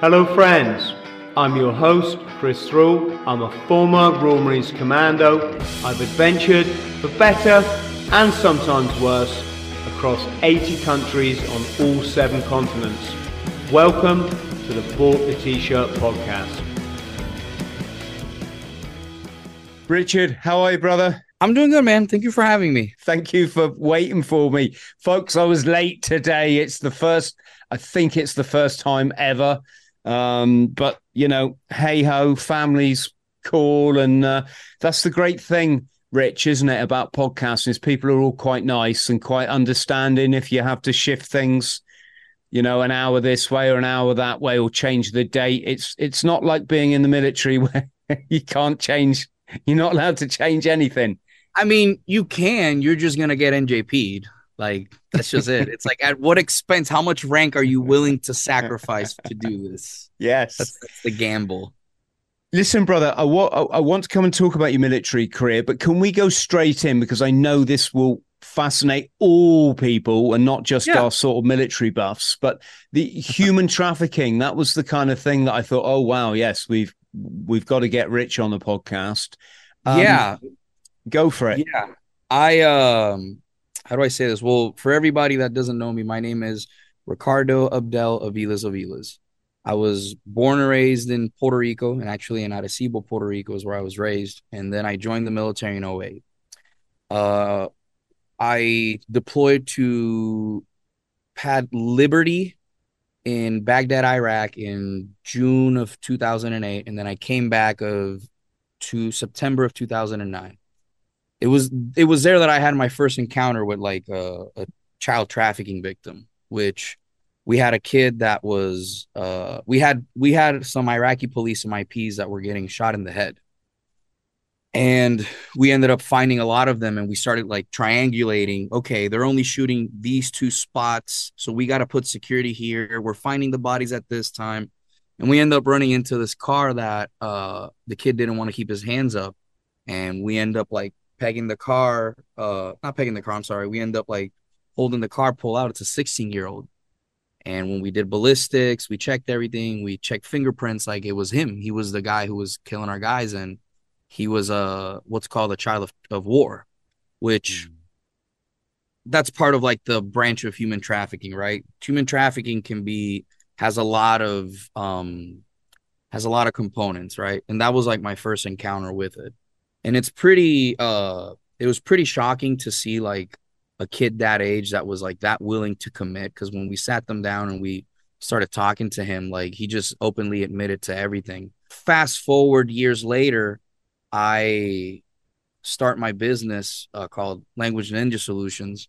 Hello, friends. I'm your host, Chris Thrall. I'm a former Royal Marines Commando. I've adventured for better and sometimes worse across 80 countries on all seven continents. Welcome to the Bought the T-Shirt podcast. Richard, how are you, brother? I'm doing good, man. Thank you for having me. Thank you for waiting for me. Folks, I was late today. It's the first, I think it's the first time ever. Um, but, you know, hey ho, families call. And uh, that's the great thing, Rich, isn't it, about podcasting? Is people are all quite nice and quite understanding if you have to shift things you know, an hour this way or an hour that way, or change the date. It's it's not like being in the military where you can't change. You're not allowed to change anything. I mean, you can. You're just gonna get NJP'd. Like that's just it. It's like at what expense? How much rank are you willing to sacrifice to do this? Yes, that's, that's the gamble. Listen, brother, I, wa- I want to come and talk about your military career, but can we go straight in because I know this will fascinate all people and not just yeah. our sort of military buffs, but the human trafficking. That was the kind of thing that I thought, oh wow, yes, we've we've got to get Rich on the podcast. Um, yeah, go for it. Yeah, I um, how do I say this? Well, for everybody that doesn't know me, my name is Ricardo Abdel Aviles Aviles. I was born and raised in Puerto Rico, and actually in Arecibo, Puerto Rico, is where I was raised. And then I joined the military in 08. Uh, I deployed to Pad Liberty in Baghdad, Iraq, in June of 2008, and then I came back of to September of 2009. It was it was there that I had my first encounter with like a, a child trafficking victim, which we had a kid that was uh, we had we had some Iraqi police and MIPs that were getting shot in the head. And we ended up finding a lot of them and we started like triangulating. Okay, they're only shooting these two spots. So we got to put security here. We're finding the bodies at this time. And we end up running into this car that uh, the kid didn't want to keep his hands up. And we end up like pegging the car, uh, not pegging the car, I'm sorry. We end up like holding the car pull out. It's a 16 year old and when we did ballistics, we checked everything. We checked fingerprints. Like it was him. He was the guy who was killing our guys, and he was a uh, what's called a child of, of war, which mm. that's part of like the branch of human trafficking, right? Human trafficking can be has a lot of um has a lot of components, right? And that was like my first encounter with it. And it's pretty uh it was pretty shocking to see like a kid that age that was like that willing to commit. Because when we sat them down and we started talking to him like he just openly admitted to everything. Fast forward years later i start my business uh, called language ninja solutions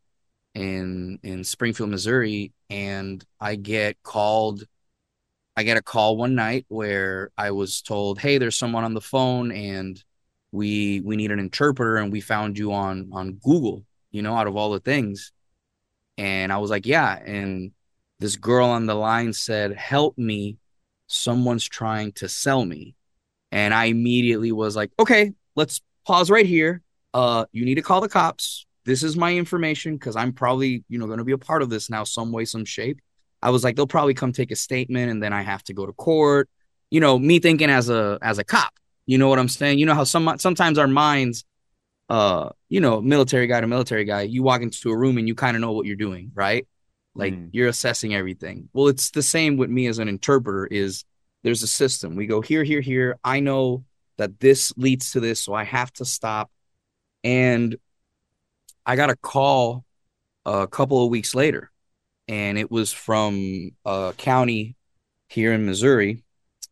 in in springfield missouri. And i get called i get a call one night where i was told hey there's someone on the phone and we we need an interpreter and we found you on on google you know, out of all the things. And I was like, yeah. And this girl on the line said, help me. Someone's trying to sell me. And I immediately was like, okay, let's pause right here. Uh, you need to call the cops. This is my information because I'm probably, you know, going to be a part of this now, some way, some shape. I was like, they'll probably come take a statement and then I have to go to court. You know, me thinking as a as a cop, you know what I'm saying? You know how some sometimes our minds uh, you know, military guy to military guy, you walk into a room and you kind of know what you're doing, right? Like mm. you're assessing everything. Well, it's the same with me as an interpreter is there's a system. We go here, here, here. I know that this leads to this, so I have to stop. And I got a call a couple of weeks later, and it was from a county here in Missouri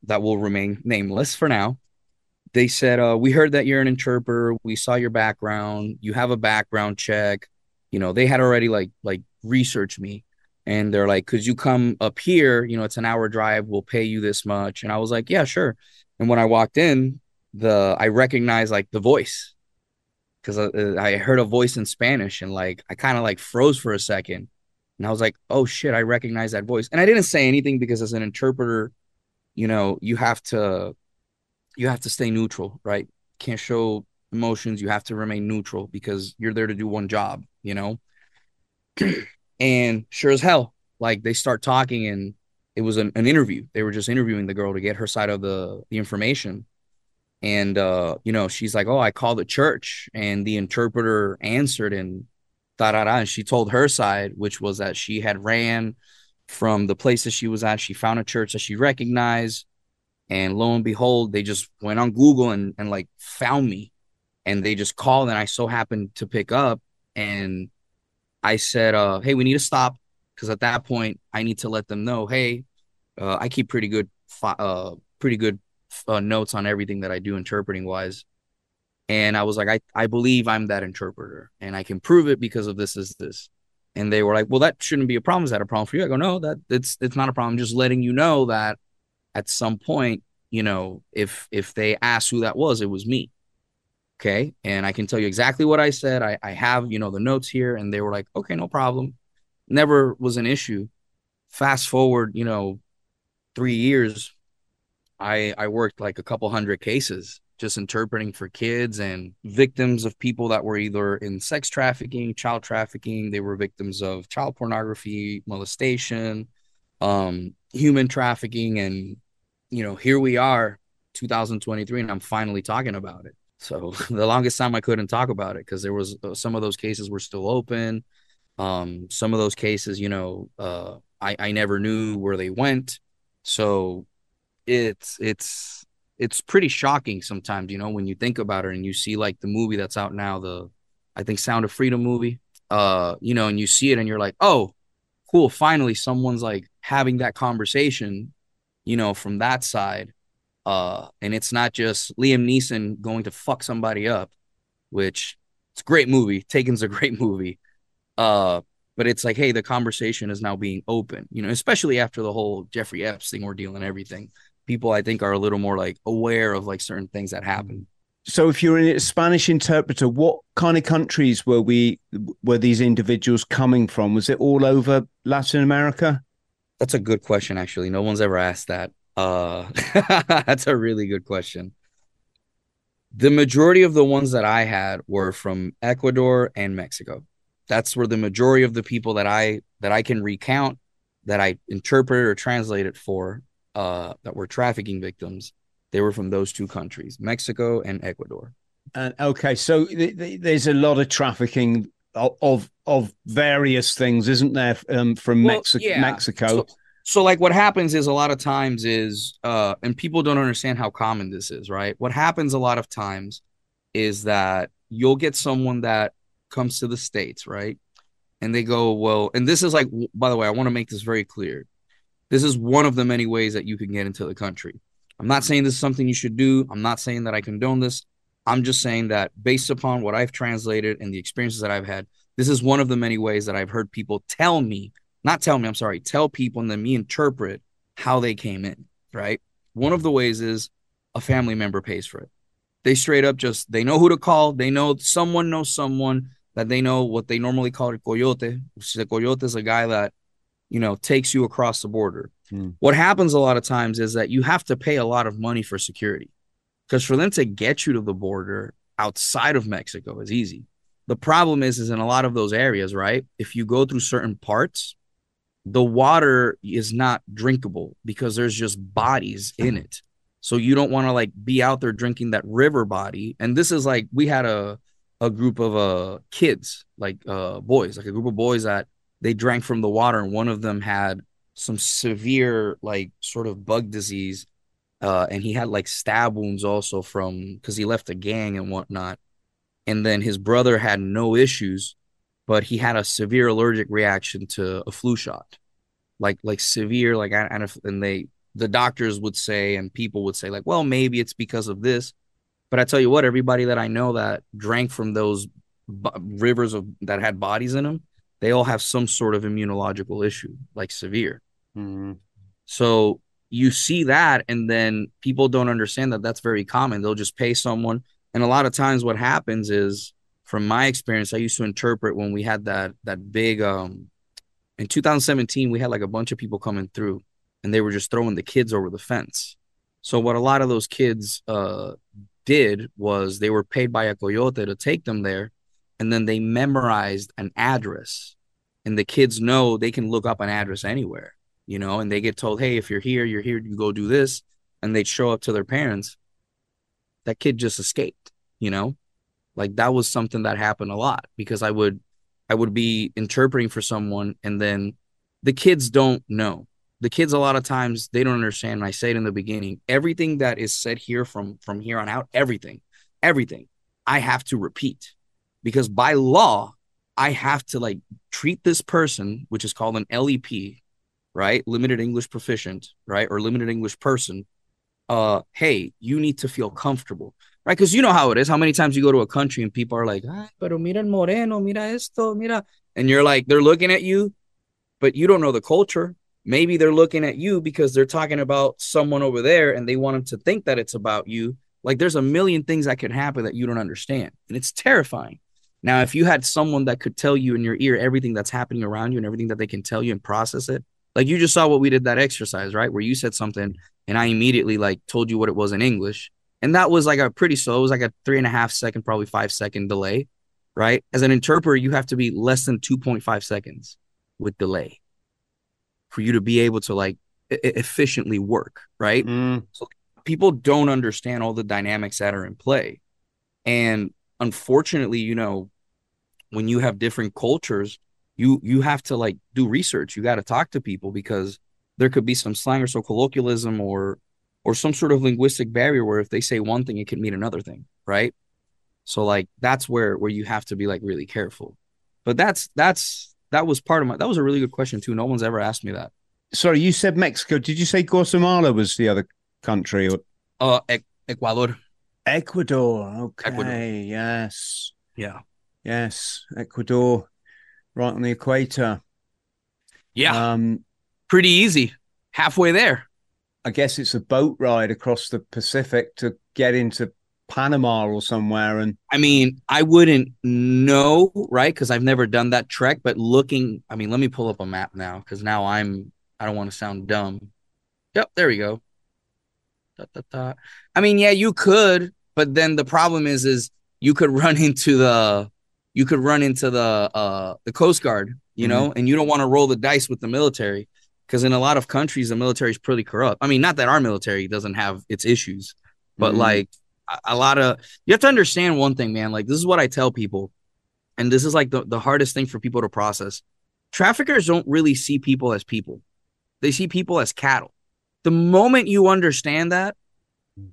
that will remain nameless for now they said, uh, we heard that you're an interpreter. We saw your background. You have a background check. You know, they had already like like researched me. And they're like, could you come up here? You know, it's an hour drive. We'll pay you this much. And I was like, yeah, sure. And when I walked in, the I recognized like the voice because I, uh, I heard a voice in Spanish and like I kind of like froze for a second. And I was like, oh shit, I recognize that voice. And I didn't say anything because as an interpreter, you know, you have to you have to stay neutral, right? Can't show emotions. You have to remain neutral because you're there to do one job, you know? and sure as hell, like they start talking and it was an, an interview. They were just interviewing the girl to get her side of the the information. And uh, you know, she's like, "Oh, I called the church," and the interpreter answered and da da da. And she told her side, which was that she had ran from the place that she was at. She found a church that she recognized, and lo and behold, they just went on Google and and like found me, and they just called, and I so happened to pick up, and I said, uh, "Hey, we need to stop." Because at that point, I need to let them know, hey, uh, I keep pretty good, uh, pretty good uh, notes on everything that I do interpreting wise. And I was like, I, I believe I'm that interpreter and I can prove it because of this is this. And they were like, well, that shouldn't be a problem. Is that a problem for you? I go, no, that it's, it's not a problem. just letting you know that at some point, you know, if, if they asked who that was, it was me. Okay. And I can tell you exactly what I said. I, I have, you know, the notes here and they were like, okay, no problem. Never was an issue. Fast forward, you know, three years, I I worked like a couple hundred cases just interpreting for kids and victims of people that were either in sex trafficking, child trafficking, they were victims of child pornography, molestation, um, human trafficking, and you know, here we are, 2023, and I'm finally talking about it. So the longest time I couldn't talk about it because there was uh, some of those cases were still open. Um, some of those cases, you know, uh, I I never knew where they went. So it's it's it's pretty shocking sometimes, you know, when you think about it and you see like the movie that's out now, the I think Sound of Freedom movie. Uh, you know, and you see it and you're like, oh, cool, finally someone's like having that conversation, you know, from that side. Uh, and it's not just Liam Neeson going to fuck somebody up, which it's a great movie. Taken's a great movie. Uh, but it's like, hey, the conversation is now being open, you know, especially after the whole Jeffrey Epstein ordeal and everything. People, I think, are a little more like aware of like certain things that happen. So, if you're a Spanish interpreter, what kind of countries were we were these individuals coming from? Was it all over Latin America? That's a good question. Actually, no one's ever asked that. Uh, that's a really good question. The majority of the ones that I had were from Ecuador and Mexico that's where the majority of the people that I that I can recount that I interpreted or translated for uh, that were trafficking victims, they were from those two countries, Mexico and Ecuador. And okay, so th- th- there's a lot of trafficking of of, of various things, isn't there, um, from well, Mexi- yeah. Mexico? So, so, like, what happens is a lot of times is, uh, and people don't understand how common this is, right? What happens a lot of times is that you'll get someone that comes to the states, right? And they go, well, and this is like, by the way, I want to make this very clear. This is one of the many ways that you can get into the country. I'm not saying this is something you should do. I'm not saying that I condone this. I'm just saying that based upon what I've translated and the experiences that I've had, this is one of the many ways that I've heard people tell me, not tell me, I'm sorry, tell people and then me interpret how they came in, right? One of the ways is a family member pays for it. They straight up just they know who to call, they know someone knows someone, that they know what they normally call a coyote. The coyote is a guy that, you know, takes you across the border. Hmm. What happens a lot of times is that you have to pay a lot of money for security because for them to get you to the border outside of Mexico is easy. The problem is, is in a lot of those areas, right? If you go through certain parts, the water is not drinkable because there's just bodies in it. So you don't want to like be out there drinking that river body. And this is like we had a a group of uh kids, like uh boys, like a group of boys that they drank from the water, and one of them had some severe like sort of bug disease, uh, and he had like stab wounds also from because he left a gang and whatnot. And then his brother had no issues, but he had a severe allergic reaction to a flu shot, like like severe, like and, and they the doctors would say and people would say like, well, maybe it's because of this but I tell you what, everybody that I know that drank from those b- rivers of that had bodies in them, they all have some sort of immunological issue, like severe. Mm-hmm. So you see that, and then people don't understand that that's very common. They'll just pay someone, and a lot of times what happens is, from my experience, I used to interpret when we had that that big um in 2017 we had like a bunch of people coming through and they were just throwing the kids over the fence. So what a lot of those kids uh did was they were paid by a coyote to take them there and then they memorized an address. And the kids know they can look up an address anywhere you know, and they get told, hey, if you're here, you're here, you go do this, and they'd show up to their parents. That kid just escaped, you know, like that was something that happened a lot because I would, I would be interpreting for someone, and then the kids don't know. The kids a lot of times they don't understand. And I say it in the beginning, everything that is said here from from here on out, everything, everything, I have to repeat because by law I have to like treat this person, which is called an LEP, right? Limited English proficient, right? Or limited English person. Uh, hey, you need to feel comfortable, right? Because you know how it is. How many times you go to a country and people are like, ah, pero mira el moreno, mira esto, mira. And you're like, they're looking at you, but you don't know the culture. Maybe they're looking at you because they're talking about someone over there and they want them to think that it's about you. Like there's a million things that could happen that you don't understand. And it's terrifying. Now, if you had someone that could tell you in your ear everything that's happening around you and everything that they can tell you and process it, like you just saw what we did that exercise, right? Where you said something and I immediately like told you what it was in English. And that was like a pretty slow, it was like a three and a half second, probably five second delay, right? As an interpreter, you have to be less than 2.5 seconds with delay for you to be able to like efficiently work, right? Mm. So people don't understand all the dynamics that are in play. And unfortunately, you know, when you have different cultures, you you have to like do research. You got to talk to people because there could be some slang or so colloquialism or or some sort of linguistic barrier where if they say one thing, it can mean another thing, right? So like that's where where you have to be like really careful. But that's that's that was part of my that was a really good question too. No one's ever asked me that. Sorry, you said Mexico. Did you say Guatemala was the other country or uh Ecuador? Ecuador. Okay. Ecuador. Yes. Yeah. Yes. Ecuador, right on the equator. Yeah. Um, pretty easy. Halfway there. I guess it's a boat ride across the Pacific to get into Panama or somewhere. And I mean, I wouldn't know, right? Because I've never done that trek. But looking, I mean, let me pull up a map now because now I'm. I don't want to sound dumb. Yep, there we go. Da, da, da. I mean, yeah, you could, but then the problem is, is you could run into the, you could run into the, uh, the Coast Guard, you mm-hmm. know, and you don't want to roll the dice with the military because in a lot of countries the military is pretty corrupt. I mean, not that our military doesn't have its issues, but mm-hmm. like a, a lot of you have to understand one thing, man. Like this is what I tell people, and this is like the, the hardest thing for people to process. Traffickers don't really see people as people; they see people as cattle. The moment you understand that,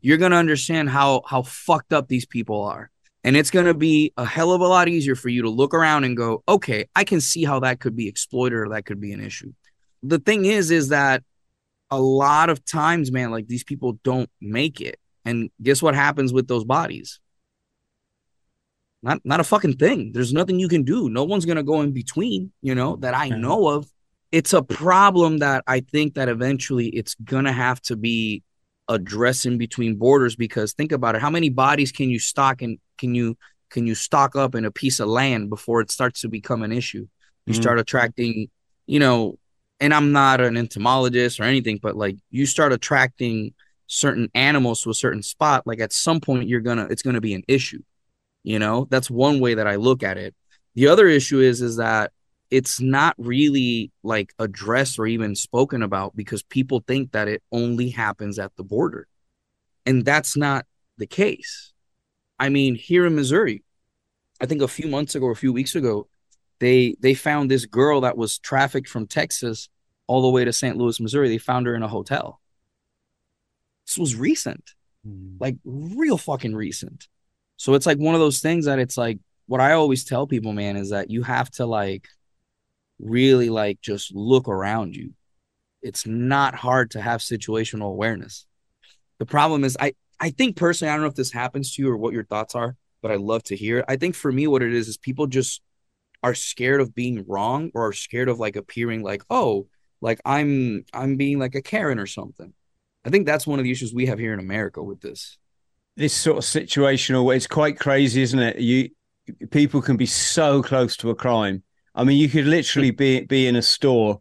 you're gonna understand how how fucked up these people are. And it's going to be a hell of a lot easier for you to look around and go, okay, I can see how that could be exploited or that could be an issue. The thing is, is that a lot of times, man, like these people don't make it. And guess what happens with those bodies? Not not a fucking thing. There's nothing you can do. No one's gonna go in between, you know, that I know of. It's a problem that I think that eventually it's gonna have to be addressing between borders because think about it. How many bodies can you stock and can you can you stock up in a piece of land before it starts to become an issue? You mm-hmm. start attracting, you know, and I'm not an entomologist or anything, but like you start attracting certain animals to a certain spot, like at some point you're gonna it's gonna be an issue. You know, that's one way that I look at it. The other issue is is that it's not really like addressed or even spoken about because people think that it only happens at the border. And that's not the case. I mean, here in Missouri, I think a few months ago or a few weeks ago, they they found this girl that was trafficked from Texas all the way to St. Louis, Missouri. They found her in a hotel. This was recent, mm. like real fucking recent. So it's like one of those things that it's like what I always tell people, man, is that you have to like really like just look around you. It's not hard to have situational awareness. The problem is I I think personally, I don't know if this happens to you or what your thoughts are, but I love to hear. I think for me, what it is is people just are scared of being wrong or are scared of like appearing like, oh, like I'm I'm being like a Karen or something. I think that's one of the issues we have here in America with this. This sort of situational, it's quite crazy, isn't it? You people can be so close to a crime. I mean, you could literally be be in a store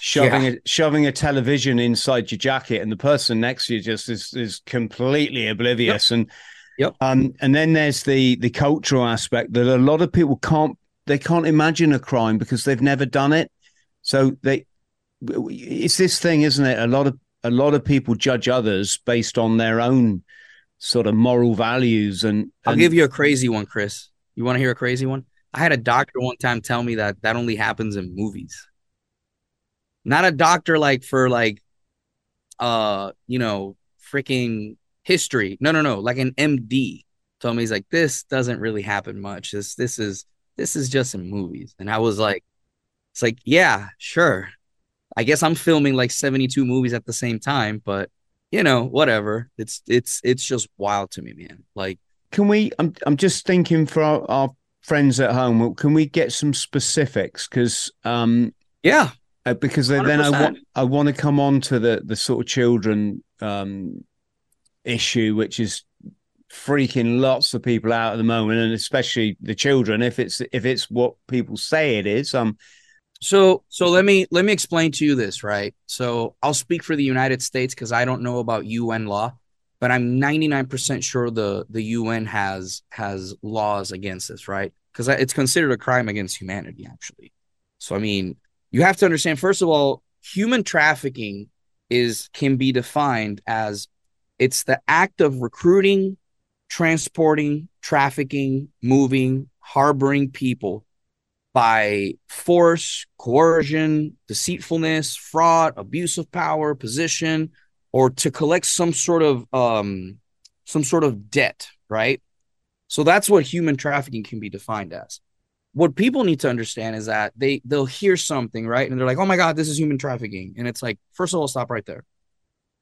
shoving yeah. a shoving a television inside your jacket, and the person next to you just is is completely oblivious. Yep. And yep. Um, and then there's the the cultural aspect that a lot of people can't they can't imagine a crime because they've never done it. So they it's this thing, isn't it? A lot of a lot of people judge others based on their own sort of moral values. And, and I'll give you a crazy one, Chris. You want to hear a crazy one? I had a doctor one time tell me that that only happens in movies. Not a doctor like for like, uh, you know, freaking history. No, no, no. Like an MD told me he's like, this doesn't really happen much. This this is this is just in movies. And I was like, it's like, yeah, sure. I guess I'm filming like 72 movies at the same time, but you know, whatever. It's it's it's just wild to me, man. Like, can we? I'm I'm just thinking for our, our friends at home. Can we get some specifics? Because um, yeah, uh, because 100%. then I want I want to come on to the the sort of children um issue, which is freaking lots of people out at the moment, and especially the children. If it's if it's what people say it is, um, so so let me let me explain to you this, right? So I'll speak for the United States because I don't know about UN law, but I'm 99% sure the the UN has has laws against this, right? Because it's considered a crime against humanity, actually. So I mean, you have to understand first of all, human trafficking is can be defined as it's the act of recruiting, transporting, trafficking, moving, harboring people by force, coercion, deceitfulness, fraud, abuse of power, position, or to collect some sort of um, some sort of debt, right? So that's what human trafficking can be defined as. What people need to understand is that they they'll hear something, right? And they're like, "Oh my god, this is human trafficking." And it's like, first of all, stop right there.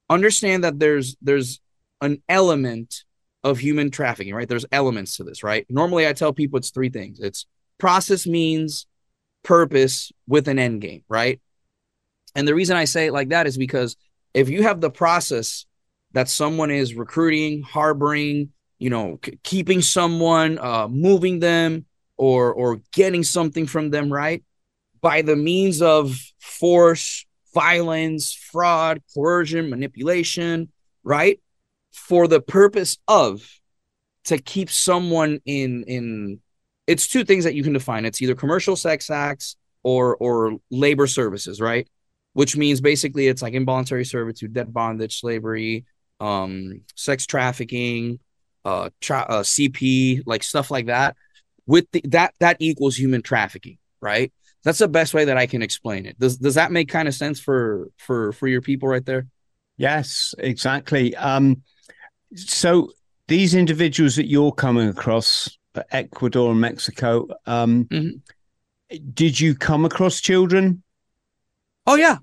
Understand that there's there's an element of human trafficking, right? There's elements to this, right? Normally I tell people it's three things. It's process means purpose with an end game, right? And the reason I say it like that is because if you have the process that someone is recruiting, harboring, you know, c- keeping someone, uh, moving them, or or getting something from them, right? By the means of force, violence, fraud, coercion, manipulation, right? For the purpose of to keep someone in in it's two things that you can define. It's either commercial sex acts or or labor services, right? Which means basically it's like involuntary servitude, debt bondage, slavery, um, sex trafficking, uh, tra- uh, CP, like stuff like that. With the, that, that equals human trafficking, right? That's the best way that I can explain it. Does does that make kind of sense for for for your people right there? Yes, exactly. Um, so these individuals that you're coming across, Ecuador and Mexico. Um, mm-hmm. Did you come across children? Oh yeah,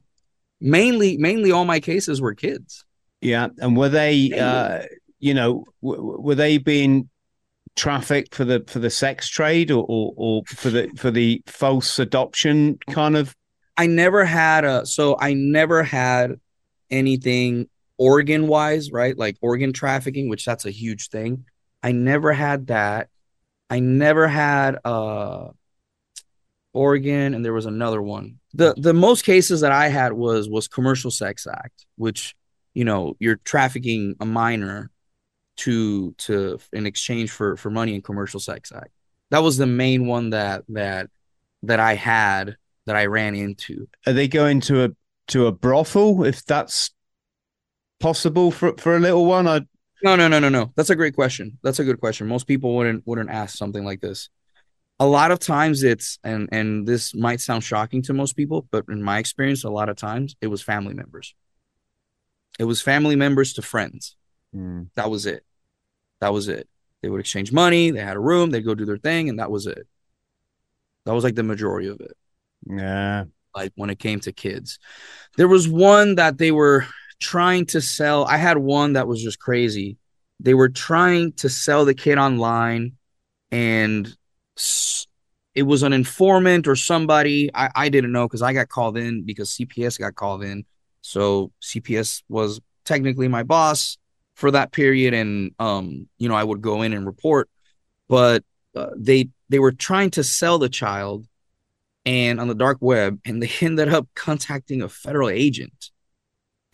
mainly mainly all my cases were kids. Yeah, and were they, uh, you know, w- were they being trafficked for the for the sex trade or, or, or for the for the false adoption kind of? I never had a so I never had anything organ wise, right? Like organ trafficking, which that's a huge thing. I never had that. I never had uh Oregon and there was another one. The the most cases that I had was was commercial sex act, which you know, you're trafficking a minor to to in exchange for for money and commercial sex act. That was the main one that that that I had that I ran into. Are they going to a to a brothel if that's possible for for a little one? I no, no, no, no, no. That's a great question. That's a good question. Most people wouldn't wouldn't ask something like this. A lot of times it's and and this might sound shocking to most people, but in my experience, a lot of times it was family members. It was family members to friends. Mm. That was it. That was it. They would exchange money. They had a room. They'd go do their thing, and that was it. That was like the majority of it. Yeah. Like when it came to kids, there was one that they were trying to sell. I had one that was just crazy. They were trying to sell the kid online, and it was an informant or somebody. I, I didn't know because I got called in because CPS got called in. So CPS was technically my boss for that period, and um, you know, I would go in and report. But uh, they they were trying to sell the child, and on the dark web, and they ended up contacting a federal agent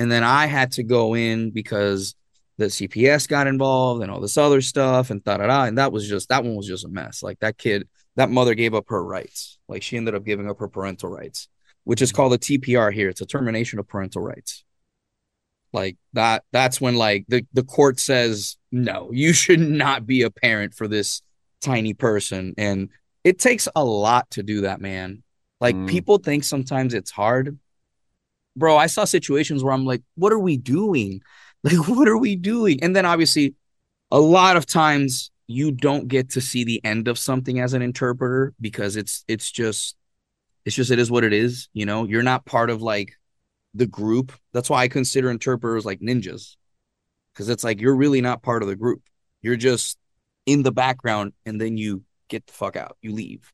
and then I had to go in because the CPS got involved and all this other stuff and da da da. And that was just that one was just a mess. Like that kid, that mother gave up her rights. Like she ended up giving up her parental rights. which is called a TPR here. It's a termination of parental rights. Like that, that's when like the, the court says, no, you should not be a parent for this tiny person. And it takes a lot to do that, man. Like Mm. people think sometimes it's hard. Bro, I saw situations where I'm like, what are we doing? Like, what are we doing? And then obviously, a lot of times you don't get to see the end of something as an interpreter because it's it's just it's just it is what it is, you know. You're not part of like the group. That's why I consider interpreters like ninjas. Cuz it's like you're really not part of the group. You're just in the background and then you get the fuck out. You leave.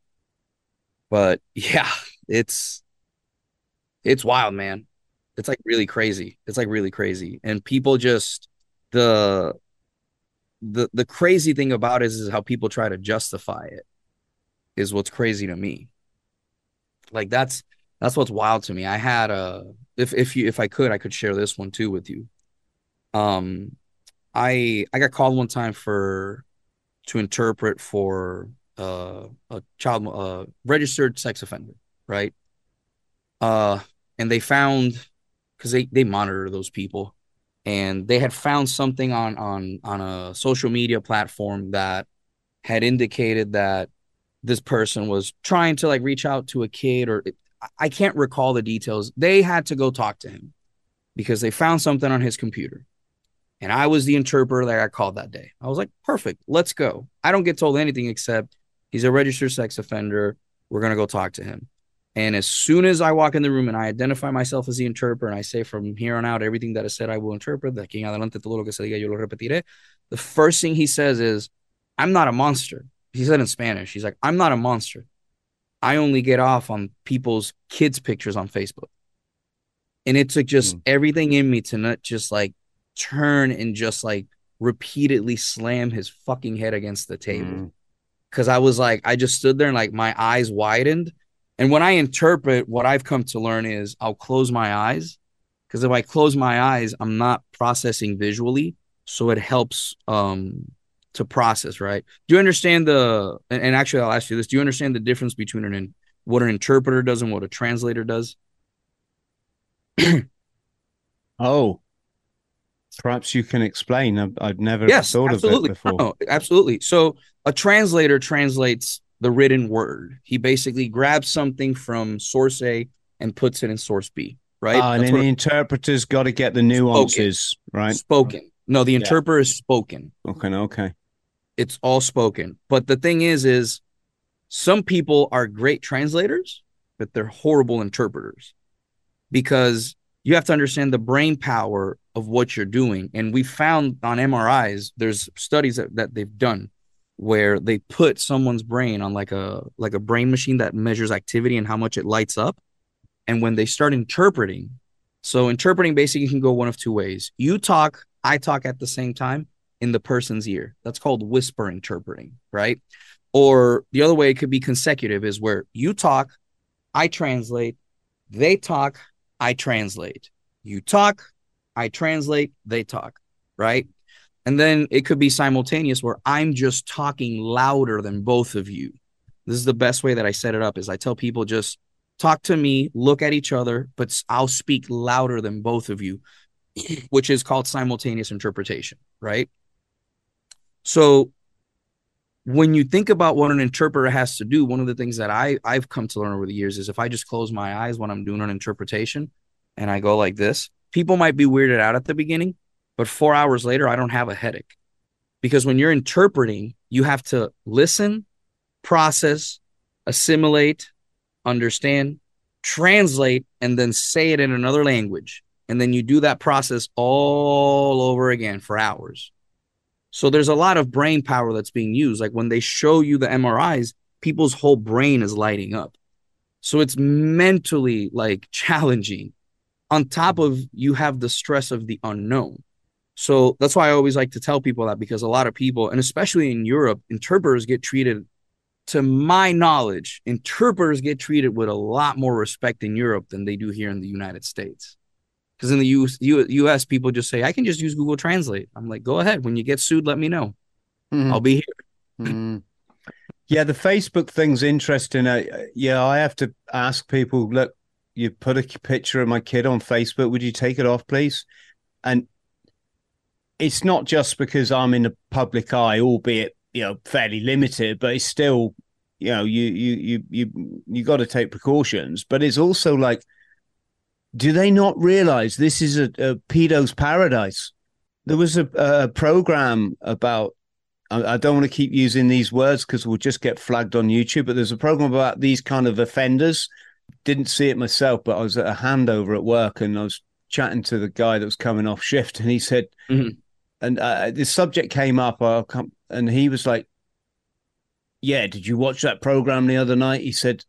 But yeah, it's it's wild, man. It's like really crazy. It's like really crazy. And people just the the the crazy thing about it is, is how people try to justify it is what's crazy to me. Like that's that's what's wild to me. I had a if if you if I could I could share this one too with you. Um I I got called one time for to interpret for uh a child uh registered sex offender, right? Uh and they found because they they monitor those people and they had found something on on on a social media platform that had indicated that this person was trying to like reach out to a kid or I can't recall the details. They had to go talk to him because they found something on his computer. And I was the interpreter that I called that day. I was like, perfect, let's go. I don't get told anything except he's a registered sex offender. We're going to go talk to him. And as soon as I walk in the room and I identify myself as the interpreter and I say from here on out, everything that is said, I will interpret. Aquí en adelante, todo lo que se diga, yo lo repetiré. The first thing he says is, I'm not a monster. He said in Spanish, he's like, I'm not a monster. I only get off on people's kids' pictures on Facebook. And it took just Mm. everything in me to not just like turn and just like repeatedly slam his fucking head against the table Mm. because I was like, I just stood there and like my eyes widened. And when I interpret, what I've come to learn is I'll close my eyes because if I close my eyes, I'm not processing visually, so it helps um to process. Right? Do you understand the? And, and actually, I'll ask you this: Do you understand the difference between an what an interpreter does and what a translator does? Oh, perhaps you can explain. I've, I've never Yes, thought absolutely. of it before. No, absolutely. So a translator translates the written word. He basically grabs something from source A and puts it in source B, right? Ah, and then the interpreter's got to get the nuances, right? spoken. No, the Yeah. interpreter is spoken. Okay, okay. It's all spoken. But the thing is, is some people are great translators, but they're horrible interpreters because you have to understand the brain power of what you're doing. And we found on MRIs, there's studies that, that they've done where they put someone's brain on like a like a brain machine that measures activity and how much it lights up. And when they start interpreting, so interpreting basically can go one of two ways. You talk, I talk at the same time in the person's ear. That's called whisper interpreting, right? Or the other way it could be consecutive is where you talk, I translate, they talk, I translate. You talk, I translate, they talk, right? And then it could be simultaneous where I'm just talking louder than both of you. This is the best way that I set it up is I tell people just talk to me, look at each other, but I'll speak louder than both of you, which is called simultaneous interpretation, right? So when you think about what an interpreter has to do, one of the things that I I've come to learn over the years is if I just close my eyes when I'm doing an interpretation and I go like this, people might be weirded out at the beginning, but 4 hours later I don't have a headache. Because when you're interpreting, you have to listen, process, assimilate, understand, translate and then say it in another language. And then you do that process all over again for hours. So there's a lot of brain power that's being used. Like when they show you the MRIs, people's whole brain is lighting up. So it's mentally like challenging. On top of you have the stress of the unknown. So that's why I always like to tell people that because a lot of people, and especially in Europe, interpreters get treated, to my knowledge, interpreters get treated with a lot more respect in Europe than they do here in the United States. Because in the US, US, people just say, I can just use Google Translate. I'm like, go ahead. When you get sued, let me know. Mhm. I'll be here. Mm. Yeah, the Facebook thing's interesting. Uh, yeah, I have to ask people. Look, you put a picture of my kid on Facebook. Would you take it off, please? And it's not just because I'm in the public eye, albeit you know fairly limited, but it's still you know you you you you you got to take precautions. But it's also like, do they not realize this is a, a pedo's paradise? There was a, a program about. I, I don't want to keep using these words because we'll just get flagged on YouTube. But there's a program about these kind of offenders. Didn't see it myself, but I was at a handover at work and I was chatting to the guy that was coming off shift, and he said, Mhm. and uh, the subject came up, I'll come, and he was like, "Yeah, did you watch that program the other night?" He said,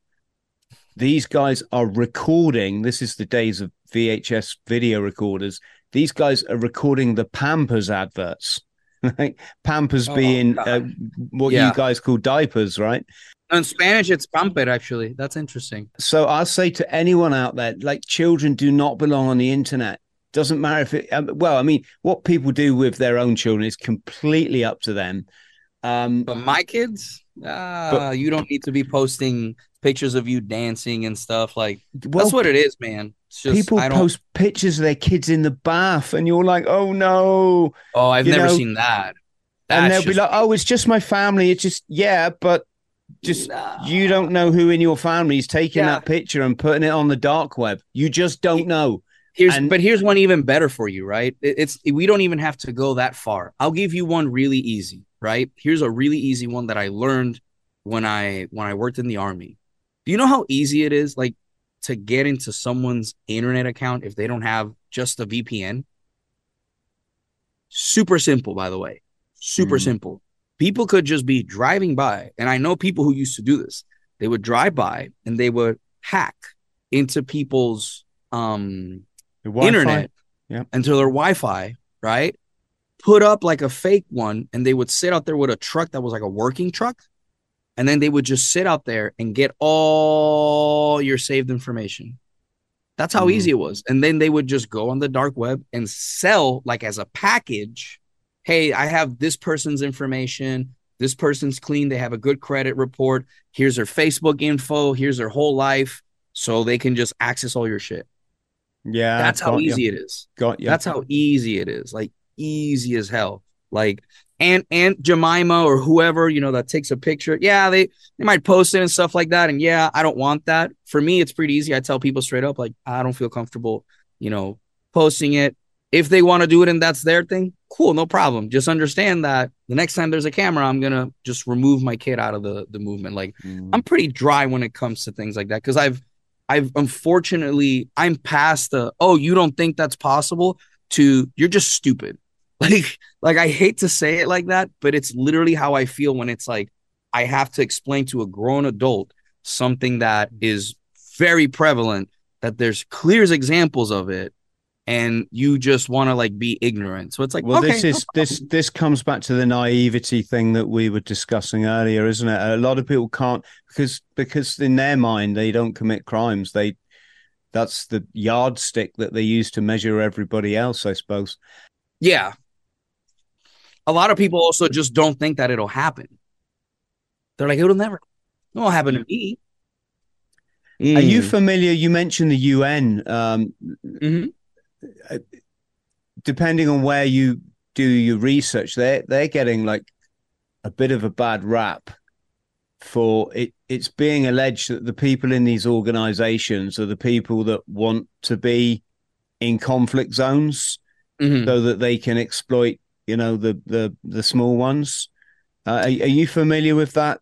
"These guys are recording. This is the days of VHS video recorders. These guys are recording the Pampers adverts." Pampers Oh, being uh, what Yeah. you guys call diapers, right? In Spanish, it's pamper. Actually, that's interesting. So I'll say to anyone out there, like children do not belong on the internet. Doesn't matter if it. Um, well, I mean, what people do with their own children is completely up to them. Um, But my kids, ah, you don't need to be posting pictures of you dancing and stuff. Like well, that's what it is, man. It's just people I don't. post pictures of their kids in the bath, and you're like, "Oh no!" oh, I've you never know, seen that. and they'll be like, "Oh, it's just my family. It's just yeah, but just you don't know who in your family is taking Yeah. that picture and putting it on the dark web. You just don't know." Here's And- but here's one even better for you, right? It- It's we don't even have to go that far. I'll give you one really easy, right? Here's a really easy one that I learned when I when I worked in the army. Do you know how easy it is like to get into someone's internet account if they don't have just a VPN? Super simple, by the way. Super Mhm. simple. People could just be driving by, and I know people who used to do this. They would drive by and they would hack into people's um internet Yep. into their Wi-Fi, right? Put up like a fake one, and they would sit out there with a truck that was like a working truck, and then they would just sit out there and get all your saved information. That's how Mhm. easy it was. And then they would just go on the dark web and sell like as a package. Hey, I have this person's information. This person's clean. They have a good credit report. Here's their Facebook info. Here's their whole life. So they can just access all your shit. Yeah, That's how you, easy it is. Got you. That's how easy it is. Like easy as hell. Like Aunt Aunt Jemima or whoever, you know, that takes a picture. Yeah, they they might post it and stuff like that. And yeah, I don't want that. For me, it's pretty easy. I tell people straight up, like, I don't feel comfortable, you know, posting it. If they want to do it and that's their thing, cool, no problem. Just understand that the next time there's a camera, I'm gonna just remove my kid out of the the movement. Like Mm. I'm pretty dry when it comes to things like that because I've I've unfortunately I'm past the oh you don't think that's possible to you're just stupid. Like like I hate to say it like that, but it's literally how I feel when it's like I have to explain to a grown adult something that is very prevalent that there's clear examples of it and you just want to like be ignorant. So it's like well, okay, this no is this this comes back to the naivety thing that we were discussing earlier, isn't it? A lot of people can't because because in their mind they don't commit crimes. They that's the yardstick that they use to measure everybody else, I suppose. Yeah. A lot of people also just don't think that it'll happen. They're like, it'll never, it won't happen to me. Are you Mm. familiar? You mentioned the UN. Um, Mhm. depending on where you do your research, they're they're getting like a bit of a bad rap for it. It's being alleged that the people in these organizations are the people that want to be in conflict zones Mhm. so that they can exploit, you know, the the the small ones. Uh, are, are you familiar with that?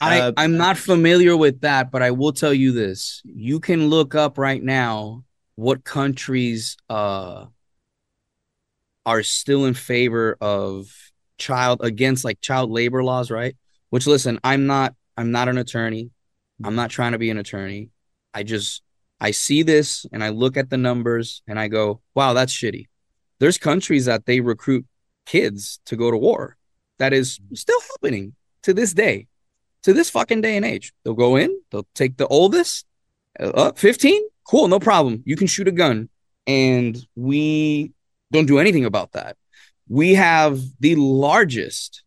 I, Uh, I'm not familiar with that, but I will tell you this. You can look up right now what countries uh, are still in favor of child against like child labor laws, right? Which listen, I'm not I'm not an attorney. I'm not trying to be an attorney. I just I see this and I look at the numbers and I go, wow, that's shitty. There's countries that they recruit kids to go to war. That is still happening to this day to this fucking day and age. They'll go in, they'll take the oldest, uh, 15, cool, no problem. You can shoot a gun. And we don't do anything about that. We have the largest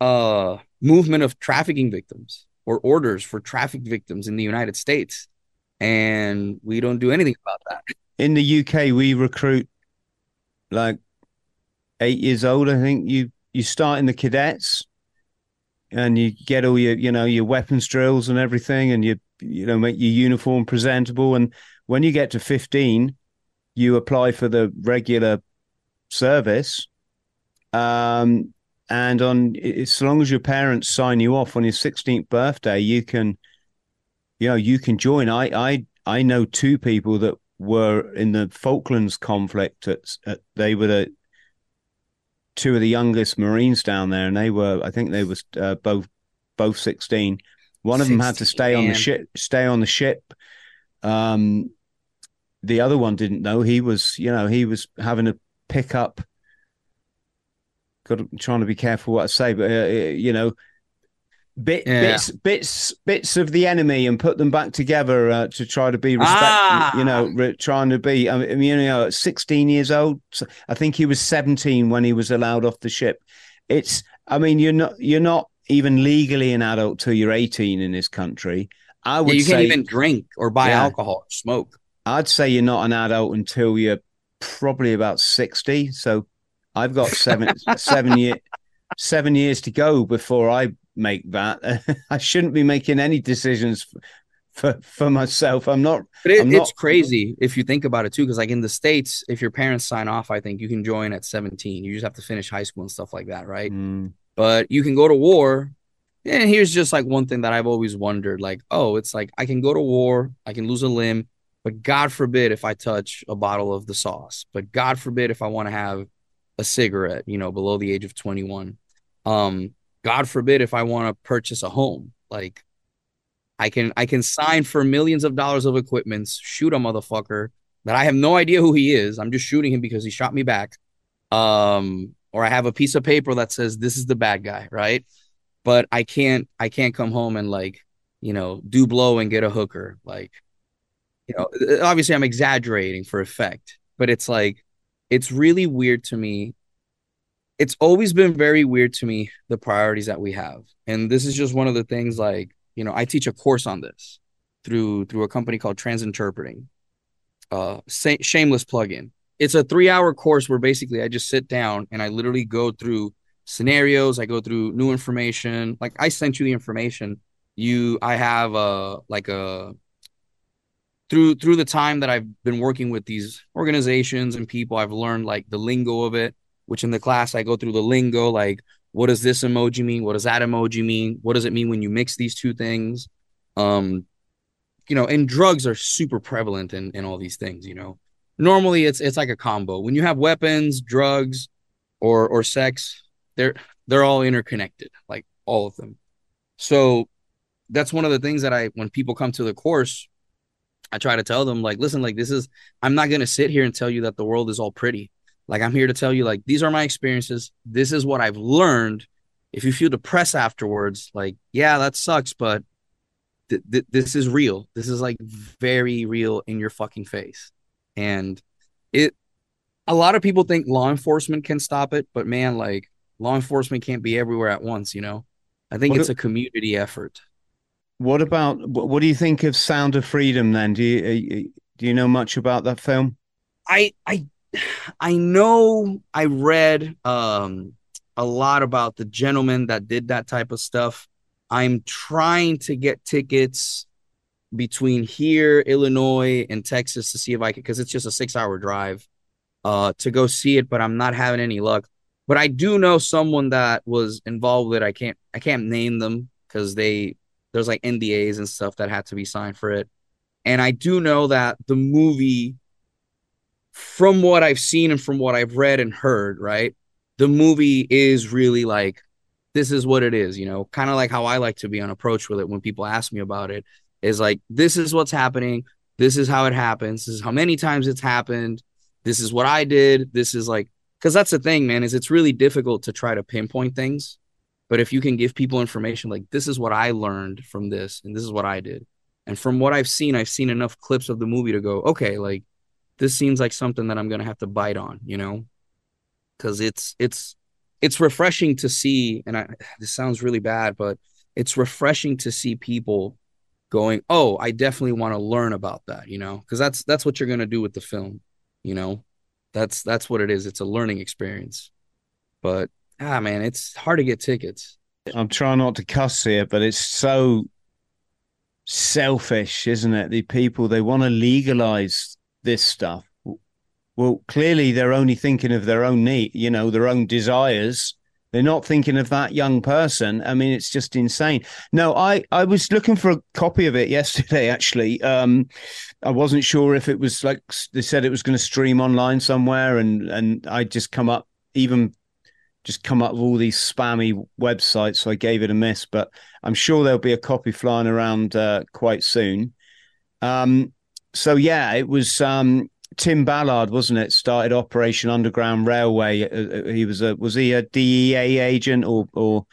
uh, movement of trafficking victims or orders for traffic victims in the United States. and we don't do anything about that. In the UK, we recruit like eight years old. I think you you start in the cadets, and you get all your you know your weapons drills and everything, and you you know make your uniform presentable. And when you get to fifteen, you apply for the regular service. Um, and on as long as your parents sign you off on your 16th birthday, you can, you know, you can join. I I I know two people that were in the Falklands conflict. At, at they were the two of the youngest Marines down there, and they were I think they was uh, both both 16. One of them had to stay on the ship, stay on the ship. Um, the other one didn't know. He was, you know, he was having to pick up. Got to, trying to be careful what I say, but uh, uh, you know, bit, yeah. bits, bits, bits of the enemy, and put them back together uh, to try to be respect. Ah! You know, re- trying to be. I mean, you know, sixteen years old. I think he was seventeen when he was allowed off the ship. It's. I mean, you're not. You're not even legally an adult till you're eighteen in this country. I would. Yeah, you say, can't even drink or buy yeah, alcohol or smoke. I'd say you're not an adult until you're probably about 60. So I've got seven seven year seven years to go before I make that. I shouldn't be making any decisions for for myself. I'm not. But it, I'm it's not... crazy if you think about it too, because like in the states, if your parents sign off, I think you can join at 17. You just have to finish high school and stuff like that, right? Mm. But you can go to war. And here's just like one thing that I've always wondered: like, oh, it's like I can go to war, I can lose a limb, but God forbid if I touch a bottle of the sauce. But God forbid if I want to have a cigarette, you know, below the age of 21. Um, God forbid if I want to purchase a home. Like I can I can sign for millions of dollars of equipments, shoot a motherfucker that I have no idea who he is. I'm just shooting him because he shot me back. Um, or I have a piece of paper that says this is the bad guy, right? But I can't I can't come home and like, you know, do blow and get a hooker. Like you know, obviously I'm exaggerating for effect, but it's like, it's really weird to me. It's always been very weird to me, the priorities that we have. And this is just one of the things like, you know, I teach a course on this through through a company called Transinterpreting. Uh shameless plug-in. It's a 3-hour course where basically I just sit down and I literally go through scenarios, I go through new information. Like I sent you the information. You I have a like a through through the time that I've been working with these organizations and people, I've learned like the lingo of it. Which in the class I go through the lingo, like what does this emoji mean? What does that emoji mean? What does it mean when you mix these two things? Um, you know, and drugs are super prevalent in in all these things. You know, normally it's it's like a combo. When you have weapons, drugs, or or sex, they're they're all interconnected, like all of them. So that's one of the things that I when people come to the course I try to tell them like, listen, like this is I'm not gonna sit here and tell you that the world is all pretty. Like I'm here to tell you like these are my experiences. This is what I've learned. If you feel depressed afterwards, like yeah, that sucks, but th- th- this is real. This is like very real in your fucking face. And it a lot of people think law enforcement can stop it, but man, like law enforcement can't be everywhere at once, you know. I think it's a community effort. What about what do you think of Sound of Freedom? Then do you uh, do you know much about that film? I I I know I read um a lot about the gentleman that did that type of stuff. I'm trying to get tickets between here, Illinois, and Texas to see if I can, because it's just a six hour drive uh, to go see it, but I'm not having any luck. But I do know someone that was involved with it. I can't I can't name them because they there's like NDAs and stuff that had to be signed for it. And I do know that the movie, from what I've seen and from what I've read and heard, right, the movie is really like, this is what it is, you know, kind of like how I like to be on approach with it when people ask me about it is like, this is what's happening. This is how it happens. This is how many times it's happened. This is what I did. This is like, because that's the thing, man, is it's really difficult to try to pinpoint things but if you can give people information like this is what I learned from this and this is what I did. And from what I've seen, I've seen enough clips of the movie to go, okay, like this seems like something that I'm going to have to bite on, you know? Cuz it's it's it's refreshing to see and I this sounds really bad, but it's refreshing to see people going, "Oh, I definitely want to learn about that," you know, because that's that's what you're gonna do with the film, you know. That's that's what it is. It's a learning experience. But ah, man, it's hard to get tickets. I'm trying not to cuss here, but it's so selfish, isn't it? The people they want to legalize this stuff. Well, clearly they're only thinking of their own need, you know, their own desires. They're not thinking of that young person. I mean, it's just insane. No, I, I was looking for a copy of it yesterday, actually. Um, I wasn't sure if it was like they said it was going to stream online somewhere, and, and I just come up, even just come up with all these spammy websites. So I gave it a miss, but I'm sure there'll be a copy flying around uh, quite soon. Um, so yeah, it was um, Tim Ballard, wasn't it? Started Operation Underground Railway. Uh, uh he was a was he a DEA agent or or?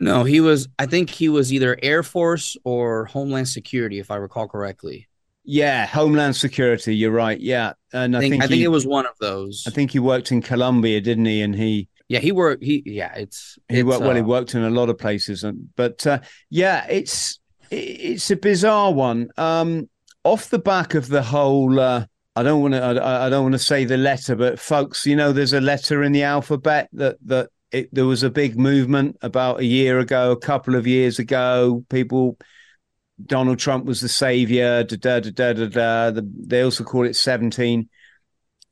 No, he was. I think he was either Air Force or Homeland Security, if I recall correctly. Yeah, Homeland Security. You're right. Yeah, and I, I think, think I think he, it was one of those. I think he worked in Colombia, didn't he? And he yeah, he worked. He yeah, it's, he it's, worked well. uh, He worked in a lot of places, and but uh, yeah, it's it's a bizarre one. Um, off the back of the whole, uh, I don't want to, I, I don't want to say the letter, but folks, you know, there's a letter in the alphabet that that it, there was a big movement about a year ago, a couple of years ago. People, Donald Trump was the savior. Da da da da da. da. The, they also call it seventeen,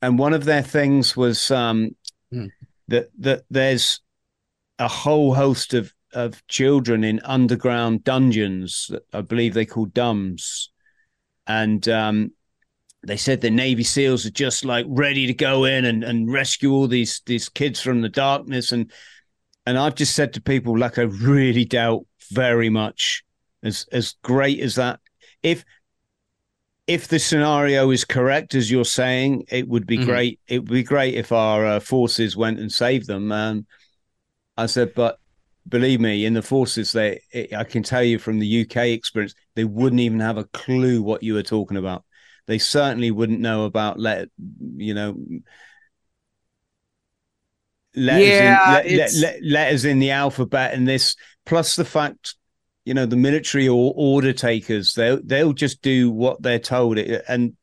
and one of their things was um, Hmm. that that there's a whole host of of children in underground dungeons that I believe they call dumbs, and um, they said the Navy SEALs are just like ready to go in and, and rescue all these these kids from the darkness. And and I've just said to people like I really doubt very much as as great as that. If if the scenario is correct as you're saying it would be Mhm. great. It would be great if our uh, forces went and saved them and I said but believe me in the forces they it, I can tell you from the UK experience they wouldn't even have a clue what you were talking about. They certainly wouldn't know about let you know letters, Yeah, in, let, it's- let- letters in the alphabet and this plus the fact you know the military or order takers they'll they'll just do what they're told. And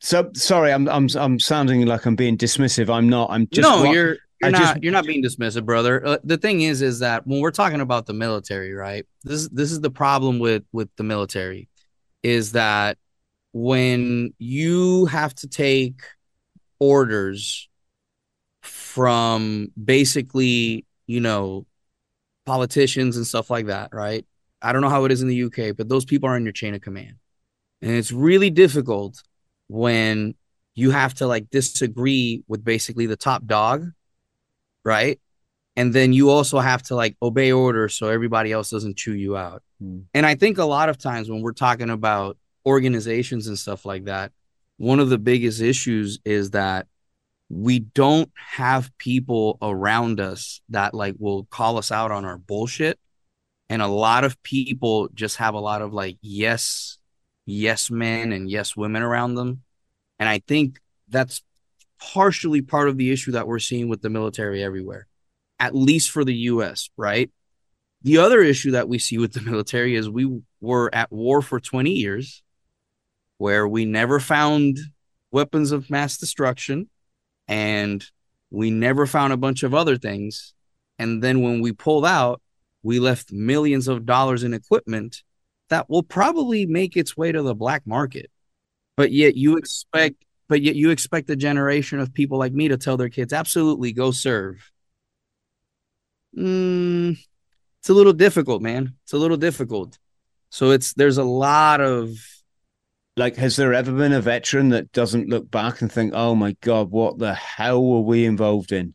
so sorry i'm i'm i'm sounding like i'm being dismissive. I'm not. I'm just no, wa- you're you're I not just- you're not being dismissive, brother. Uh, the thing is, is that when we're talking about the military, right? This this is the problem with with the military, is that when you have to take orders from basically, you know, politicians and stuff like that, right? I don't know how it is in the UK, but those people are in your chain of command. And it's really difficult when you have to like disagree with basically the top dog, right? And then you also have to like obey orders so everybody else doesn't chew you out. Hmm. And I think a lot of times when we're talking about organizations and stuff like that, one of the biggest issues is that we don't have people around us that like will call us out on our bullshit. And a lot of people just have a lot of like yes, yes men and yes women around them. And I think that's partially part of the issue that we're seeing with the military everywhere, at least for the US, right? The other issue that we see with the military is we were at war for 20 years where we never found weapons of mass destruction and we never found a bunch of other things. And then when we pulled out, we left millions of dollars in equipment that will probably make its way to the black market. But yet you expect but yet you expect a generation of people like me to tell their kids absolutely go serve. Mm, it's a little difficult, man. It's a little difficult. So it's there's a lot of like has there ever been a veteran that doesn't look back and think oh my god what the hell were we involved in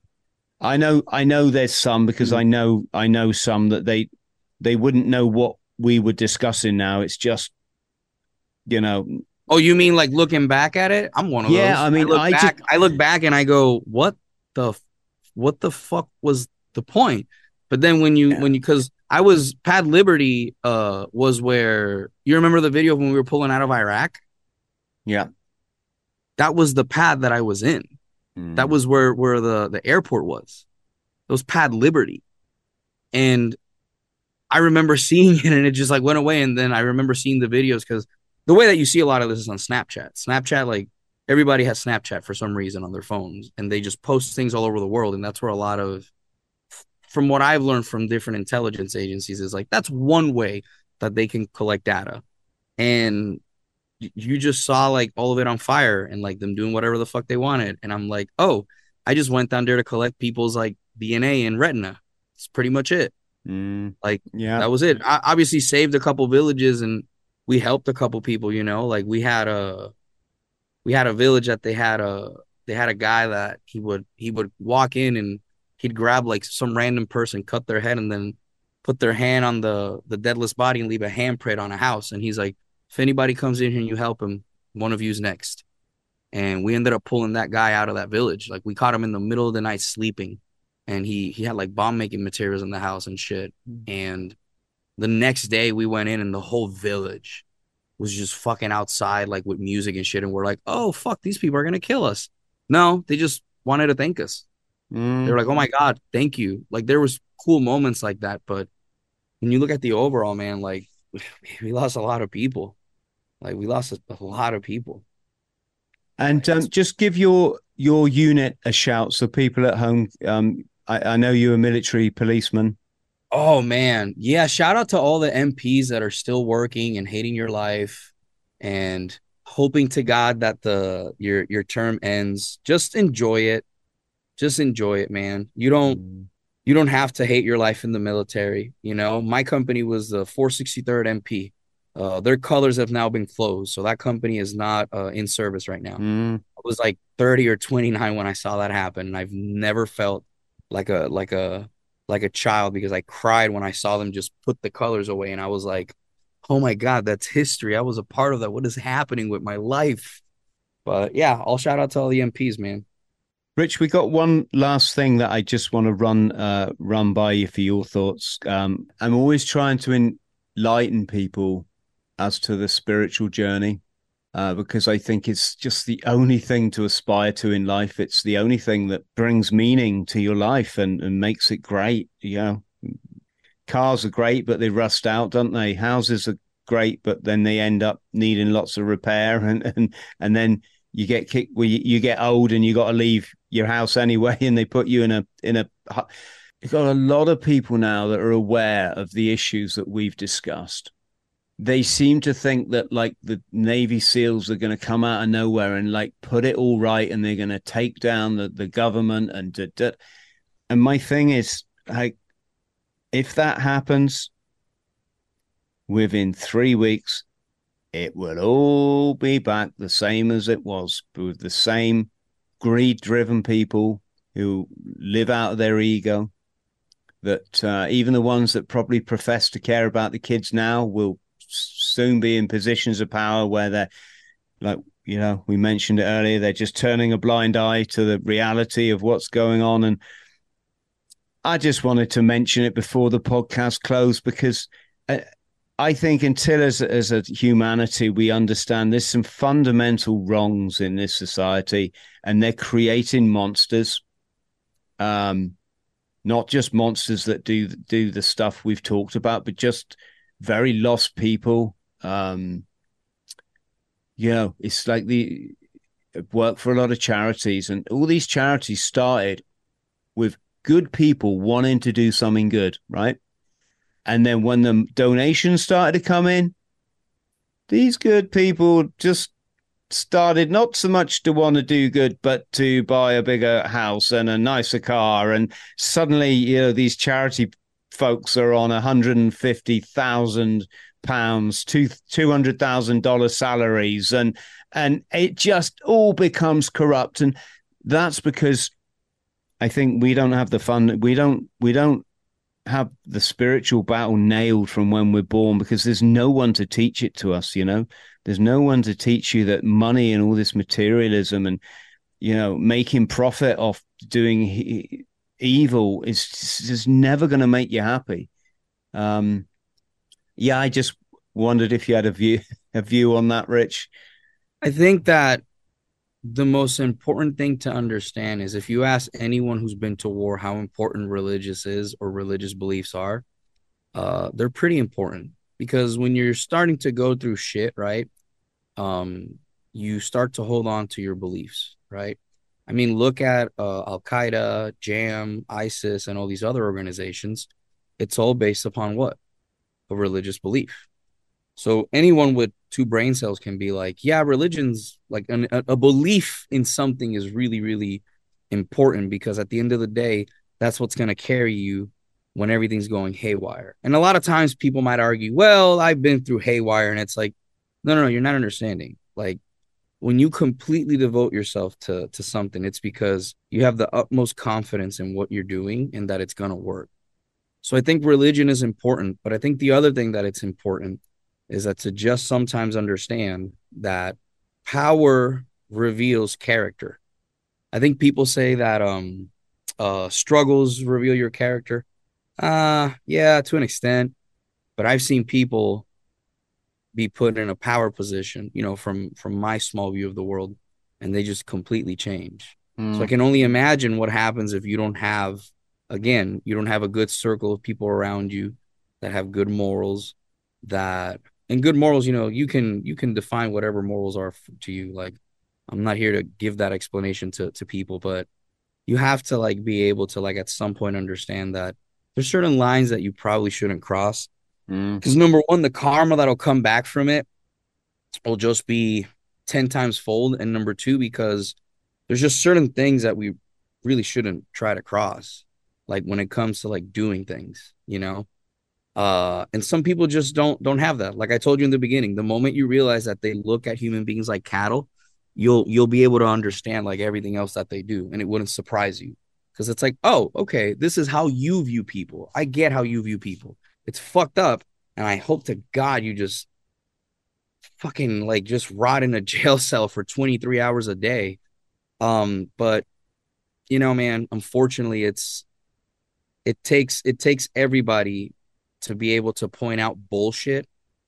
i know i know there's some because Hmm. i know i know some that they they wouldn't know what we were discussing now it's just you know Oh, you mean like looking back at it? I'm one of Yeah, those. Yeah, I mean, look I back, just- I look back and I go, what the, what the fuck was the point? But then when you, Yeah. when you, because I was Pad Liberty, uh, was where you remember the video when we were pulling out of Iraq. yeah That was the pad that I was in. Hmm. That was where where the the airport was. It was Pad Liberty, and I remember seeing it and it just like went away. And then I remember seeing the videos because the way that you see a lot of this is on Snapchat. Snapchat, like everybody has Snapchat for some reason on their phones and they just post things all over the world. And that's where a lot of, from what I've learned from different intelligence agencies, is like that's one way that they can collect data. And you just saw like all of it on fire and like them doing whatever the fuck they wanted. And I'm like, oh, I just went down there to collect people's like DNA and retina. It's pretty much it. Mm, Like yeah. that was it. I obviously saved a couple villages and we helped a couple people, you know, like we had a we had a village that they had a they had a guy that he would he would walk in and he'd grab like some random person, cut their head and then put their hand on the the deadless body and leave a handprint on a house and he's like if anybody comes in here and you help him, one of you's next. And we ended up pulling that guy out of that village. Like we caught him in the middle of the night sleeping and he he had like bomb making materials in the house and shit. Mm. And the next day we went in and the whole village was just fucking outside like with music and shit and we're like, "Oh fuck, these people are going to kill us." No, they just wanted to thank us. Mm. They were like, "Oh my god, thank you." Like there was cool moments like that, but when you look at the overall, man, like we lost a lot of people. Like we lost a, a lot of people. And um, just give your your unit a shout so people at home. Um, I, I know you're a military policeman. Oh man, yeah! Shout out to all the MPs that are still working and hating your life, and hoping to God that the your your term ends. Just enjoy it. Just enjoy it, man. You don't you don't have to hate your life in the military. You know, my company was the 463rd MP. Uh, their colors have now been closed, so that company is not uh, in service right now. Mm. I was like 30 or 29 when I saw that happen, and I've never felt like a like a like a child because I cried when I saw them just put the colors away, and I was like, "Oh my god, that's history! I was a part of that. What is happening with my life?" But yeah, I'll shout out to all the MPs, man. Rich, we got one last thing that I just want to run uh, run by you for your thoughts. Um, I'm always trying to enlighten people as to the spiritual journey uh, because I think it's just the only thing to aspire to in life. It's the only thing that brings meaning to your life and, and makes it great. You know, cars are great, but they rust out, don't they? Houses are great, but then they end up needing lots of repair and and and then you get kicked well, you, you get old and you got to leave your house anyway and they put you in a in a you've got a lot of people now that are aware of the issues that we've discussed they seem to think that like the navy seals are going to come out of nowhere and like put it all right and they're going to take down the, the government and da, da. and my thing is like if that happens within three weeks it will all be back the same as it was with the same greed driven people who live out of their ego that uh, even the ones that probably profess to care about the kids now will soon be in positions of power where they're like you know we mentioned it earlier they're just turning a blind eye to the reality of what's going on and i just wanted to mention it before the podcast closed because uh, I think until as as a humanity we understand there's some fundamental wrongs in this society, and they're creating monsters. Um, not just monsters that do do the stuff we've talked about, but just very lost people. Um, you know, it's like the work for a lot of charities, and all these charities started with good people wanting to do something good, right? And then when the donations started to come in, these good people just started not so much to want to do good, but to buy a bigger house and a nicer car. And suddenly, you know, these charity folks are on hundred and fifty thousand pounds, two two hundred thousand dollar salaries, and and it just all becomes corrupt. And that's because I think we don't have the fun. We don't. We don't have the spiritual battle nailed from when we're born because there's no one to teach it to us you know there's no one to teach you that money and all this materialism and you know making profit off doing evil is is never going to make you happy um yeah i just wondered if you had a view a view on that rich i think that the most important thing to understand is if you ask anyone who's been to war how important religious is or religious beliefs are, uh, they're pretty important because when you're starting to go through shit, right? Um, you start to hold on to your beliefs, right? I mean, look at uh, Al Qaeda, JAM, ISIS, and all these other organizations. It's all based upon what? A religious belief. So anyone with two brain cells can be like, yeah, religion's like an, a belief in something is really, really important because at the end of the day, that's what's going to carry you when everything's going haywire. And a lot of times people might argue, well, I've been through haywire. And it's like, no, no, no, you're not understanding. Like when you completely devote yourself to, to something, it's because you have the utmost confidence in what you're doing and that it's going to work. So I think religion is important. But I think the other thing that it's important is that to just sometimes understand that power reveals character. I think people say that um uh struggles reveal your character. Uh yeah, to an extent. But I've seen people be put in a power position, you know, from from my small view of the world, and they just completely change. Mm. So I hmm. can only imagine what happens if you don't have again, you don't have a good circle of people around you that have good morals that and good morals, you know, you can you can define whatever morals are to you. Like, I'm not here to give that explanation to to people, but you have to like be able to like at some point understand that there's certain lines that you probably shouldn't cross. Because mm. number one, the karma that'll come back from it will just be ten times fold, and number two, because there's just certain things that we really shouldn't try to cross, like when it comes to like doing things, you know? Uh and some people just don't don't have that. Like i told you in the beginning the moment you realize that they look at human beings like cattle you'll you'll be able to understand like everything else that they do and it wouldn't surprise you. Because it's like oh okay this is how you view people. I get how you view people it's fucked up and i hope to god you just fucking like just rot in a jail cell for 23 hours a day um but you know man unfortunately it's it takes it takes everybody to be able to point out bullshit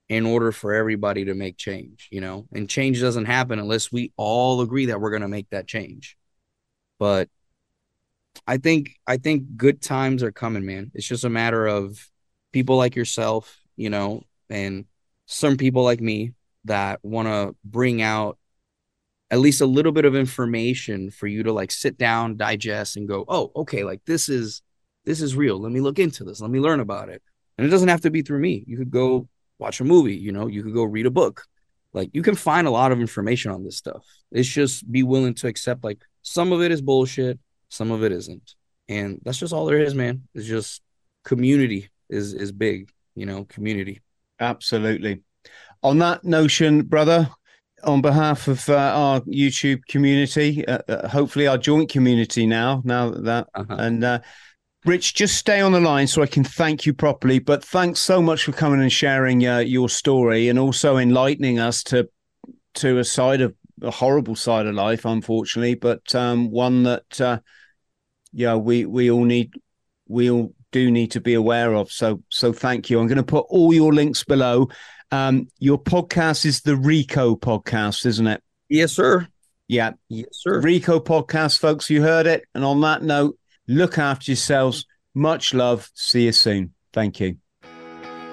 in order for everybody to make change, you know? And change doesn't happen unless we all agree that we're going to make that change. But I think I think good times are coming, man. It's just a matter of people like yourself, you know, and some people like me that want to bring out at least a little bit of information for you to like sit down, digest and go, "Oh, okay, like this is this is real. Let me look into this. Let me learn about it." And it doesn't have to be through me. You could go watch a movie, you know, you could go read a book. Like you can find a lot of information on this stuff. It's just be willing to accept like some of it is bullshit, some of it isn't. And that's just all there is, man. It's just community is is big, you know, community. Absolutely. On that notion, brother, on behalf of uh, our YouTube community, uh, uh, hopefully our joint community now, now that, uh-huh. and uh, Rich, just stay on the line so I can thank you properly. But thanks so much for coming and sharing uh, your story and also enlightening us to to a side of a horrible side of life, unfortunately, but um, one that uh, yeah we we all need we all do need to be aware of. So so thank you. I'm going to put all your links below. Um, your podcast is the Rico podcast, isn't it? Yes, sir. Yeah. Yes, sir. Rico podcast, folks. You heard it. And on that note, Look after yourselves. Much love. See you soon. Thank you.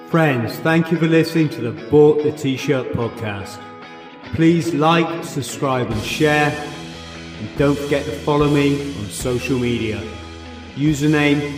Friends, thank you for listening to the Bought the T-Shirt podcast. Please like, subscribe and share. And don't forget to follow me on social media. Username